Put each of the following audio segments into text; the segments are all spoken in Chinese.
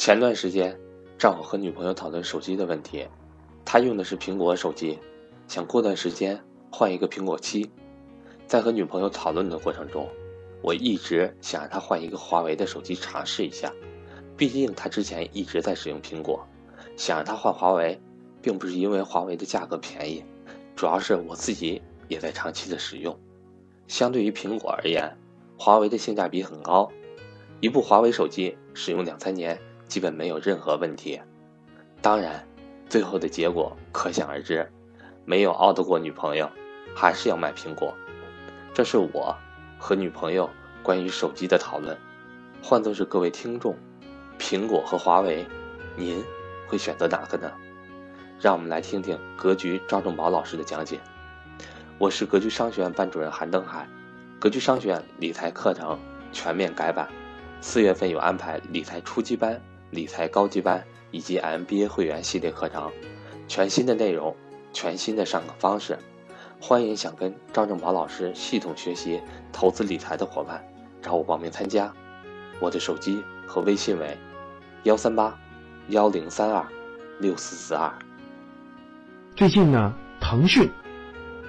前段时间，正好和女朋友讨论手机的问题，她用的是苹果手机，想过段时间换一个苹果七。在和女朋友讨论的过程中，我一直想让她换一个华为的手机尝试一下，毕竟她之前一直在使用苹果，想让她换华为，并不是因为华为的价格便宜，主要是我自己也在长期的使用。相对于苹果而言，华为的性价比很高，一部华为手机使用两三年基本没有任何问题。当然，最后的结果可想而知，没有拗得过女朋友，还是要买苹果。这是我和女朋友关于手机的讨论。换作是各位听众，苹果和华为，您会选择哪个呢？让我们来听听格局赵正宝老师的讲解。我是格局商学院班主任韩登海，格局商学院理财课程全面改版，四月份有安排理财初级班、理财高级班以及 MBA 会员系列课程，全新的内容，全新的上课方式，欢迎想跟赵正宝老师系统学习投资理财的伙伴找我报名参加，我的手机和微信为幺三八幺零三二六四四二。最近呢，腾讯。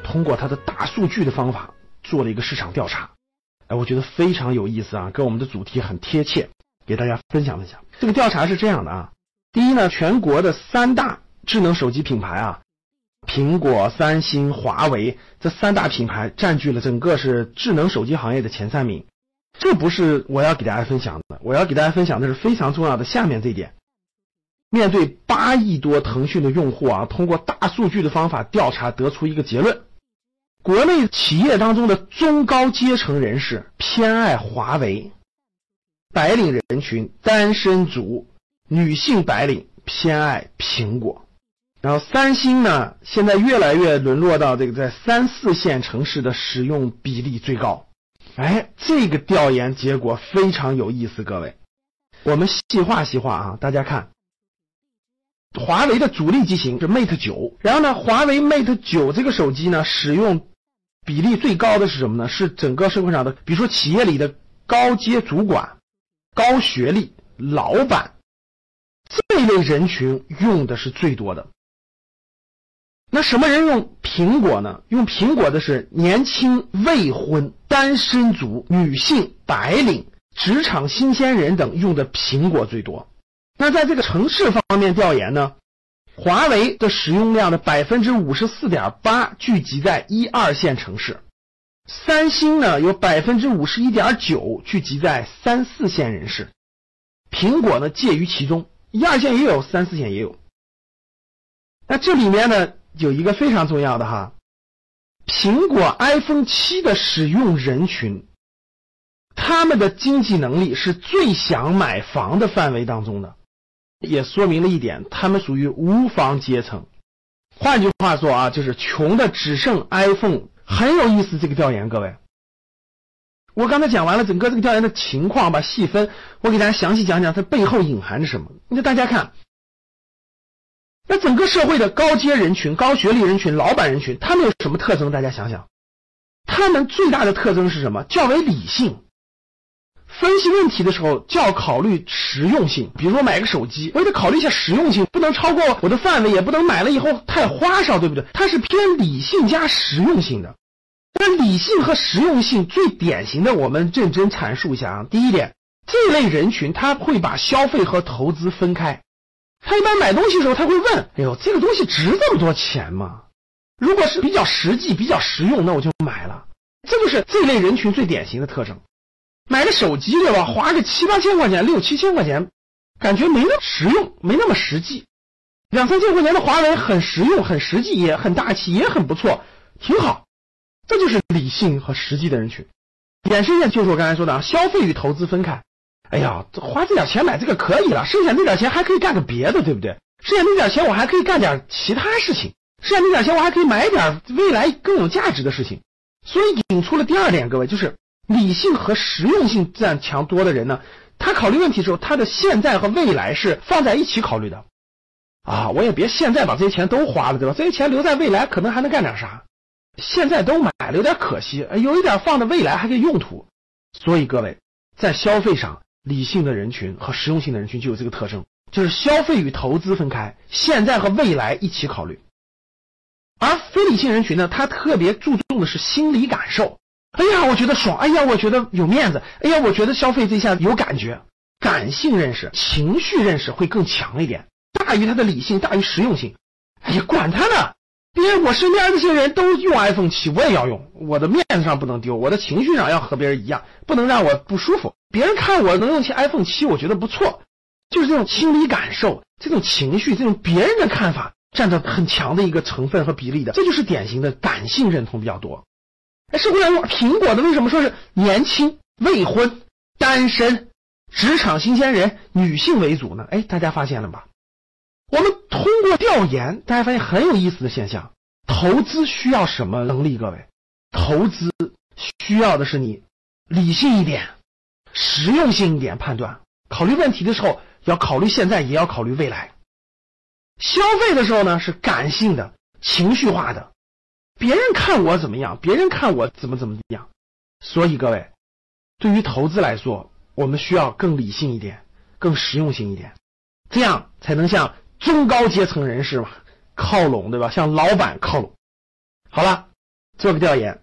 通过它的大数据的方法做了一个市场调查，哎，我觉得非常有意思啊，跟我们的主题很贴切，给大家分享分享。这个调查是这样的啊，第一呢，全国的三大智能手机品牌啊，苹果、三星、华为这三大品牌占据了整个是智能手机行业的前三名。这不是我要给大家分享的，我要给大家分享的是非常重要的下面这一点。面对八亿多腾讯的用户啊，通过大数据的方法调查得出一个结论。国内企业当中的中高阶层人士偏爱华为，白领人群、单身族、女性白领偏爱苹果，然后三星呢，现在越来越沦落到这个在三四线城市的使用比例最高。哎，这个调研结果非常有意思，各位，我们细化细化啊，大家看，华为的主力机型是 Mate 九，然后呢，华为 Mate 九这个手机呢，使用。比例最高的是什么呢？是整个社会上的，比如说企业里的高阶主管、高学历老板这一类人群用的是最多的。那什么人用苹果呢？用苹果的是年轻未婚单身族、女性、白领、职场新鲜人等用的苹果最多。那在这个城市方面调研呢？华为的使用量的百分之五十四点八聚集在一二线城市，三星呢有百分之五十一点九聚集在三四线人士，苹果呢介于其中，一二线也有，三四线也有。那这里面呢有一个非常重要的哈，苹果 iPhone 七的使用人群，他们的经济能力是最想买房的范围当中的。也说明了一点，他们属于无房阶层。换句话说啊，就是穷的只剩 iPhone。很有意思，这个调研，各位。我刚才讲完了整个这个调研的情况吧，细分，我给大家详细讲讲它背后隐含着什么。那大家看，那整个社会的高阶人群、高学历人群、老板人群，他们有什么特征？大家想想，他们最大的特征是什么？较为理性。分析问题的时候，就要考虑实用性。比如说买个手机，我也得考虑一下实用性，不能超过我的范围，也不能买了以后太花哨，对不对？它是偏理性加实用性的。那理性和实用性最典型的，我们认真阐述一下啊。第一点，这类人群他会把消费和投资分开。他一般买东西的时候，他会问：“哎呦，这个东西值这么多钱吗？”如果是比较实际、比较实用，那我就买了。这就是这类人群最典型的特征。买个手机对吧？花个七八千块钱、六七千块钱，感觉没那么实用，没那么实际。两三千块钱的华为很实用、很实际，也很大气，也很不错，挺好。这就是理性和实际的人群。衍生线就是我刚才说的啊，消费与投资分开。哎呀，花这点钱买这个可以了，剩下那点钱还可以干个别的，对不对？剩下那点钱我还可以干点其他事情，剩下那点钱我还可以买点未来更有价值的事情。所以引出了第二点，各位就是。理性和实用性占强多的人呢，他考虑问题的时候，他的现在和未来是放在一起考虑的。啊，我也别现在把这些钱都花了，对吧？这些钱留在未来可能还能干点啥？现在都买了有点可惜，有一点放着未来还可以用途。所以各位在消费上理性的人群和实用性的人群就有这个特征，就是消费与投资分开，现在和未来一起考虑。而非理性人群呢，他特别注重的是心理感受。哎呀，我觉得爽！哎呀，我觉得有面子！哎呀，我觉得消费这下有感觉。感性认识、情绪认识会更强一点，大于他的理性，大于实用性。哎呀，管他呢！因为我身边这些人都用 iPhone 七，我也要用。我的面子上不能丢，我的情绪上要和别人一样，不能让我不舒服。别人看我能用起 iPhone 七，我觉得不错。就是这种心理感受、这种情绪、这种别人的看法，占着很强的一个成分和比例的，这就是典型的感性认同比较多。哎，社会上用苹果的为什么说是年轻、未婚、单身、职场新鲜人、女性为主呢？哎，大家发现了吧？我们通过调研，大家发现很有意思的现象：投资需要什么能力？各位，投资需要的是你理性一点、实用性一点判断。考虑问题的时候，要考虑现在，也要考虑未来。消费的时候呢，是感性的、情绪化的。别人看我怎么样，别人看我怎么怎么样。所以各位，对于投资来说，我们需要更理性一点、更实用性一点，这样才能像。中高阶层人士嘛，靠拢对吧？向老板靠拢。好了，做个调研。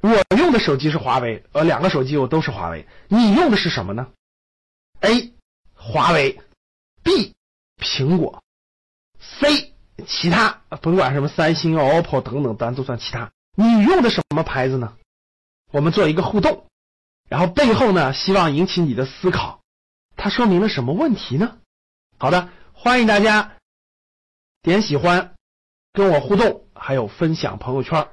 我用的手机是华为，呃，两个手机我都是华为。你用的是什么呢？A. 华为，B. 苹果，C. 其他，甭管什么三星、OPPO 等等，咱都算其他。你用的什么牌子呢？我们做一个互动，然后背后呢，希望引起你的思考。它说明了什么问题呢？好的。欢迎大家点喜欢，跟我互动，还有分享朋友圈。